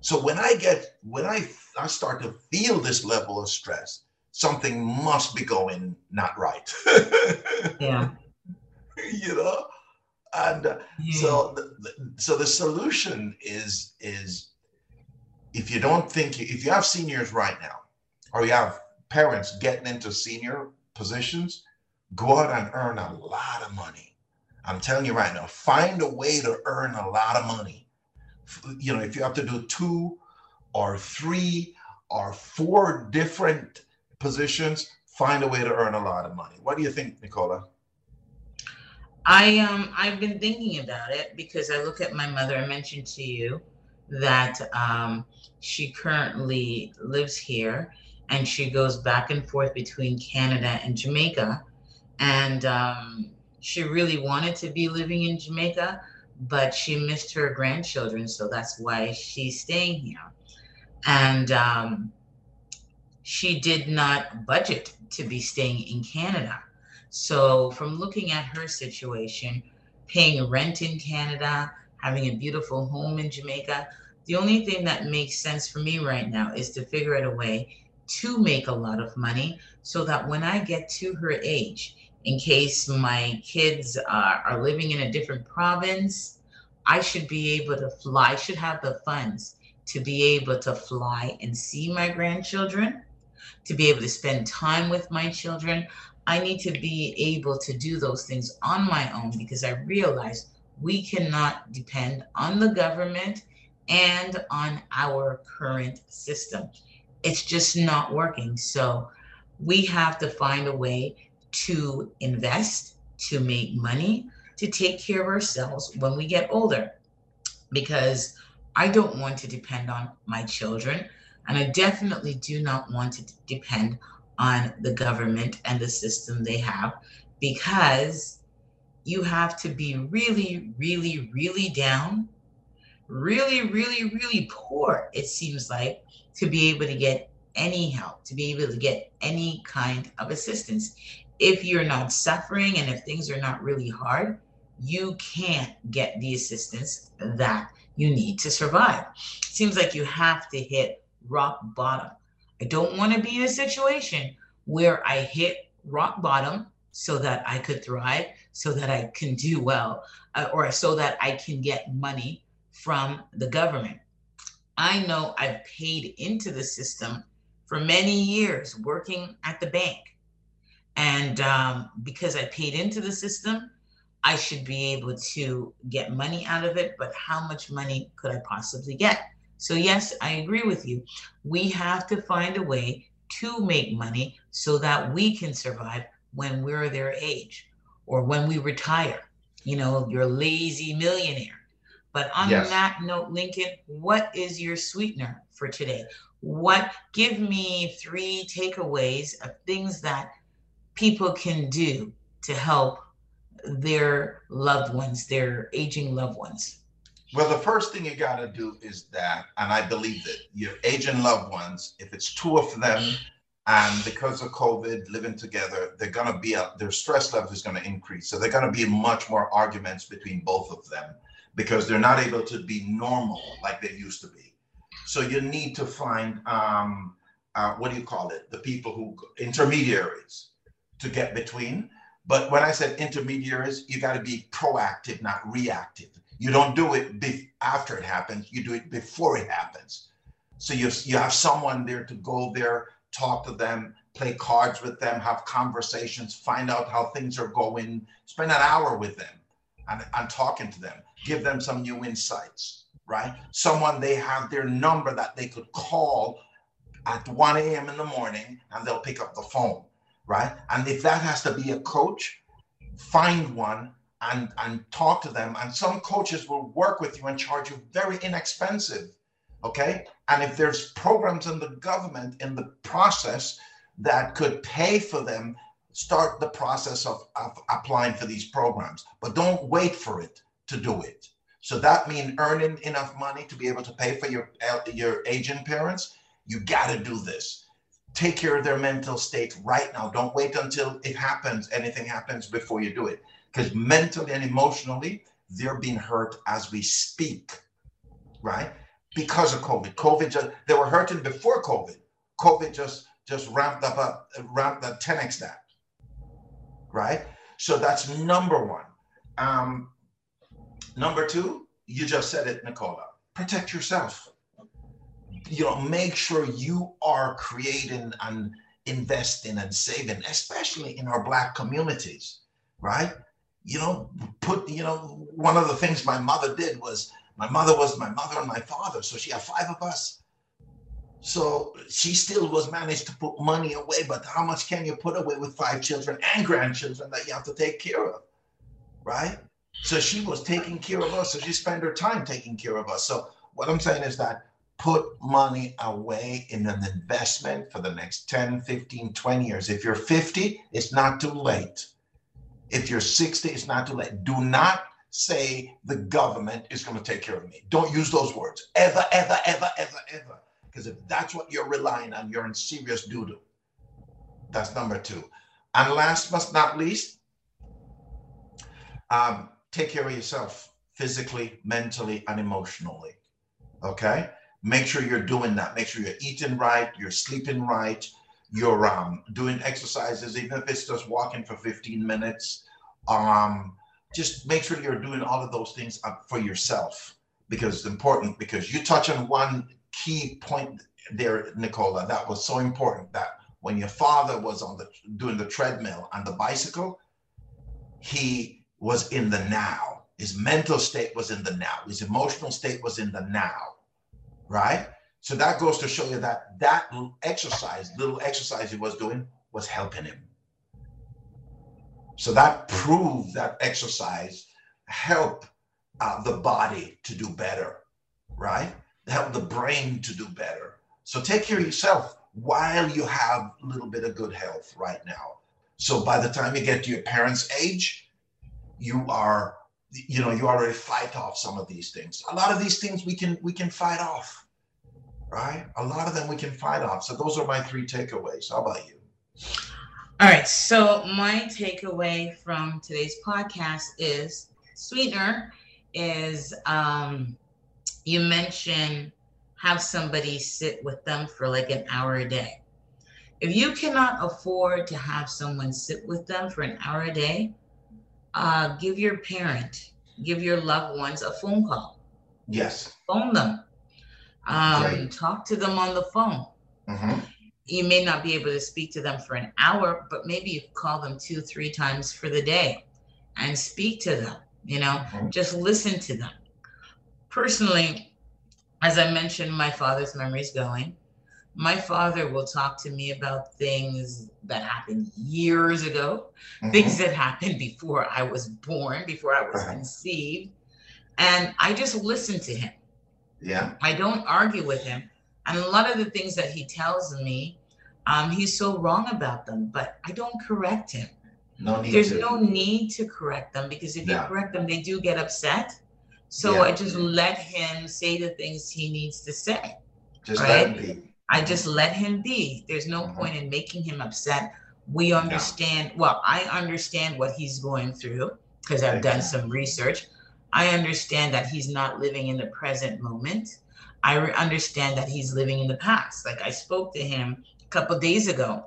S2: So when I get when I I start to feel this level of stress, something must be going not right.
S1: yeah.
S2: You know, and uh, yeah. so the, the, so the solution is is if you don't think if you have seniors right now, or you have parents getting into senior positions, go out and earn a lot of money. I'm telling you right now, find a way to earn a lot of money. You know, if you have to do two or three or four different positions, find a way to earn a lot of money. What do you think, Nicola?
S1: I um I've been thinking about it because I look at my mother. I mentioned to you that um, she currently lives here and she goes back and forth between Canada and Jamaica. And um, she really wanted to be living in Jamaica, but she missed her grandchildren. So that's why she's staying here. And um, she did not budget to be staying in Canada. So, from looking at her situation, paying rent in Canada, having a beautiful home in Jamaica, the only thing that makes sense for me right now is to figure out a way to make a lot of money so that when I get to her age, in case my kids are, are living in a different province, I should be able to fly, I should have the funds to be able to fly and see my grandchildren, to be able to spend time with my children. I need to be able to do those things on my own because I realize we cannot depend on the government and on our current system. It's just not working. So we have to find a way to invest, to make money, to take care of ourselves when we get older. Because I don't want to depend on my children. And I definitely do not want to depend on the government and the system they have because you have to be really, really, really down, really, really, really poor, it seems like, to be able to get any help, to be able to get any kind of assistance. If you're not suffering and if things are not really hard, you can't get the assistance that you need to survive. It Seems like you have to hit rock bottom. I don't want to be in a situation where I hit rock bottom so that I could thrive, so that I can do well, uh, or so that I can get money from the government. I know I've paid into the system for many years working at the bank. And um, because I paid into the system, I should be able to get money out of it, but how much money could I possibly get? So, yes, I agree with you. We have to find a way to make money so that we can survive when we're their age or when we retire. You know, you're a lazy millionaire. But on yes. that note, Lincoln, what is your sweetener for today? What give me three takeaways of things that people can do to help their loved ones, their aging loved ones?
S2: Well, the first thing you got to do is that, and I believe that your aging loved ones, if it's two of them, and because of COVID, living together, they're going to be a, their stress level is going to increase. So they're going to be much more arguments between both of them because they're not able to be normal like they used to be. So you need to find um, uh, what do you call it? The people who intermediaries to get between but when I said intermediaries, you got to be proactive, not reactive. You don't do it be- after it happens, you do it before it happens. So you you have someone there to go there, talk to them, play cards with them, have conversations, find out how things are going, spend an hour with them and, and talking to them, give them some new insights, right? Someone they have their number that they could call at 1 a.m. in the morning and they'll pick up the phone, right? And if that has to be a coach, find one and, and talk to them. And some coaches will work with you and charge you very inexpensive. Okay. And if there's programs in the government in the process that could pay for them, start the process of, of applying for these programs. But don't wait for it to do it. So that means earning enough money to be able to pay for your your aging parents. You got to do this. Take care of their mental state right now. Don't wait until it happens. Anything happens before you do it, because mentally and emotionally they're being hurt as we speak, right? Because of COVID. COVID just they were hurting before COVID. COVID just just ramped up, up ramped up 10x that, right? So that's number one. Um, number two, you just said it, Nicola. Protect yourself. You know, make sure you are creating and investing and saving, especially in our black communities, right? You know, put, you know, one of the things my mother did was my mother was my mother and my father. So she had five of us so she still was managed to put money away, but how much can you put away with five children and grandchildren that you have to take care of? Right? So she was taking care of us. So she spent her time taking care of us. So what I'm saying is that put money away in an investment for the next 10, 15, 20 years. If you're 50, it's not too late. If you're 60, it's not too late. Do not say the government is going to take care of me. Don't use those words ever, ever, ever, ever, ever because if that's what you're relying on, you're in serious doo doo. That's number two. And last but not least, um, take care of yourself physically, mentally, and emotionally. Okay? Make sure you're doing that. Make sure you're eating right, you're sleeping right, you're um, doing exercises, even if it's just walking for 15 minutes. Um, just make sure you're doing all of those things for yourself because it's important because you touch on one key point there, Nicola, that was so important that when your father was on the doing the treadmill and the bicycle, he was in the now. His mental state was in the now. His emotional state was in the now, right? So that goes to show you that that exercise, little exercise he was doing, was helping him. So that proved that exercise helped uh, the body to do better, right? help the brain to do better. So take care of yourself while you have a little bit of good health right now. So by the time you get to your parents' age, you are, you know, you already fight off some of these things. A lot of these things we can we can fight off, right? A lot of them we can fight off. So those are my three takeaways. How about you?
S1: All right. So my takeaway from today's podcast is sweetener is um you mentioned have somebody sit with them for like an hour a day. If you cannot afford to have someone sit with them for an hour a day, uh, give your parent, give your loved ones a phone call.
S2: Yes.
S1: Phone them. Um, talk to them on the phone. Mm-hmm. You may not be able to speak to them for an hour, but maybe you call them two, three times for the day and speak to them. You know, mm-hmm. just listen to them personally, as I mentioned, my father's memory is going. My father will talk to me about things that happened years ago, mm-hmm. things that happened before I was born, before I was conceived. And I just listen to him.
S2: Yeah.
S1: I don't argue with him. And a lot of the things that he tells me, um, he's so wrong about them, but I don't correct him.
S2: No need
S1: There's
S2: to.
S1: no need to correct them because if yeah. you correct them, they do get upset. So yeah. I just let him say the things he needs to say.
S2: Just right? let him be.
S1: I just let him be. There's no mm-hmm. point in making him upset. We understand, well, I understand what he's going through because I've done some research. I understand that he's not living in the present moment. I re- understand that he's living in the past. Like I spoke to him a couple days ago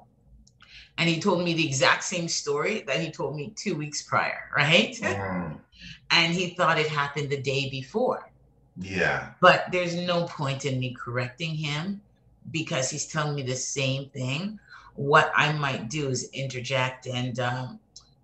S1: and he told me the exact same story that he told me two weeks prior, right? Mm and he thought it happened the day before.
S2: Yeah.
S1: But there's no point in me correcting him because he's telling me the same thing. What I might do is interject and um,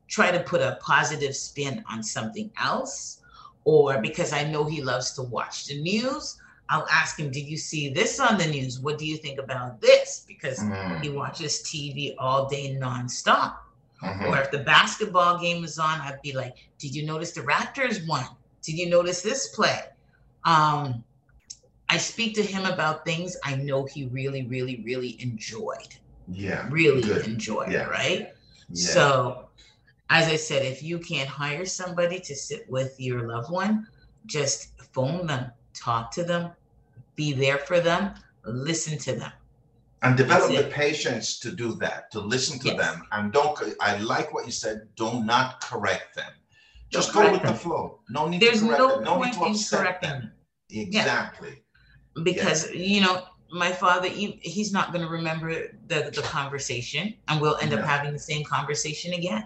S1: try to put a positive spin on something else. Or because I know he loves to watch the news, I'll ask him, Did you see this on the news? What do you think about this? Because
S2: Mm.
S1: he watches TV all day nonstop.
S2: Mhm.
S1: Or if the basketball game is on, I'd be like, Did you notice the Raptors won? Did you notice this play? Um, I speak to him about things I know he really, really, really enjoyed.
S2: Yeah.
S1: Really
S2: Good.
S1: enjoyed,
S2: Yeah.
S1: right?
S2: Yeah.
S1: So, as I said, if you can't hire somebody to sit with your loved one, just phone them, talk to them, be there for them, listen to them.
S2: and develop the patience to do that, to listen to
S1: Yes.
S2: them, and don't. I like what you said. Do not correct them. Just
S1: Don't
S2: go
S1: correct
S2: with the flow. No need
S1: There's
S2: to correct
S1: no
S2: them. No need
S1: point
S2: to
S1: in correcting
S2: them.
S1: them.
S2: Exactly.
S1: because you know my father he, he's not going to remember the, the conversation and we'll end
S2: No.
S1: up having the same conversation again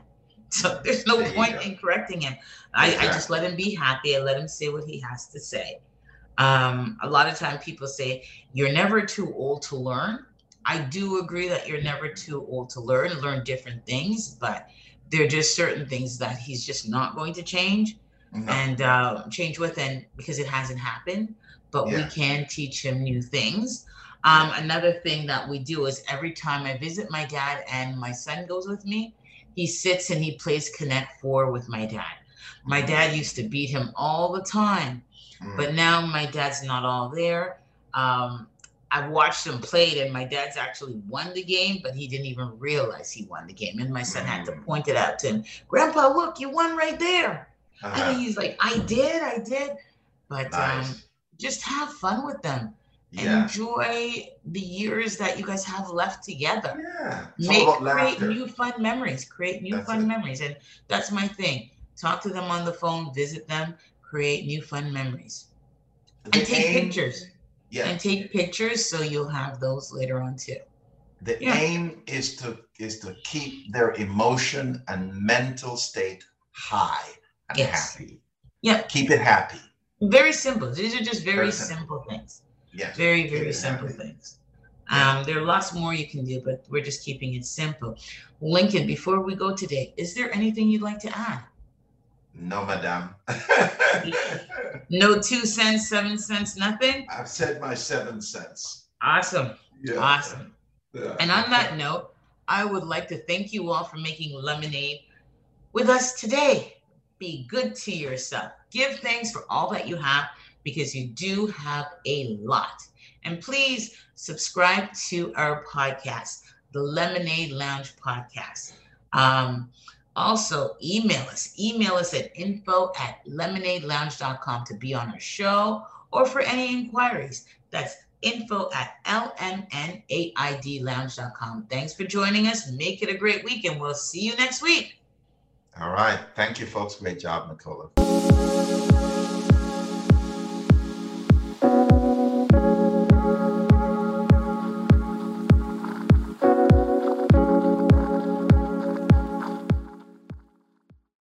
S1: so there's no
S2: There
S1: point in correcting him. I, I just let him be happy. I let him say what he has to say. Um, a lot of time people say you're never too old to learn. I do agree that you're never too old to learn and learn different things but there are just certain things that he's just not going to change and uh, change with and because it hasn't happened but we can teach him new things. Um, another thing that we do is every time i visit my dad and my son goes with me he sits and he plays connect four with my dad my dad used to beat him all the time
S2: Mm.
S1: but now my dad's not all there um, I've watched him play it, and my dad's actually won the game, but he didn't even realize he won the game. And my son had to
S2: Mm.
S1: point it out to him. Grandpa, look, you won right there.
S2: Uh-huh.
S1: And he's like, I did, I did. But um, just have fun with them.
S2: Yeah.
S1: Enjoy the years that you guys have left together.
S2: Yeah. It's
S1: Make create
S2: laughter.
S1: new fun memories. Create new
S2: That's
S1: fun
S2: it.
S1: memories. And that's my thing. Talk to them on the phone, visit them, create new fun memories.
S2: The
S1: and take
S2: aim-
S1: pictures.
S2: Yeah.
S1: And take pictures so you'll have those later on too.
S2: The
S1: Yeah.
S2: aim is to is to keep their emotion and mental state high and
S1: Yes.
S2: happy.
S1: Yeah.
S2: Keep it happy.
S1: Very simple. These are just very simple. things.
S2: Yes.
S1: Very, very simple things. Um, there are lots more you can do, but we're just keeping it simple. Lincoln, before we go today, is there anything you'd like to add?
S2: No, madame.
S1: No two cents, seven cents, nothing?
S2: I've said my seven cents.
S1: Awesome.
S2: Yeah.
S1: Awesome.
S2: Yeah.
S1: And on that note, I would like to thank you all for making lemonade with us today. Be good to yourself. Give thanks for all that you have because you do have a lot. And please subscribe to our podcast, the LMN-Aid Lounge Podcast. Um, also, email us. Email us at info at lmnaidlounge.com to be on our show or for any inquiries. That's info at lmnaidlounge.com. Thanks for joining us. Make it a great week, and we'll see you next week.
S2: All right. Thank you, folks. Great job, Nicola.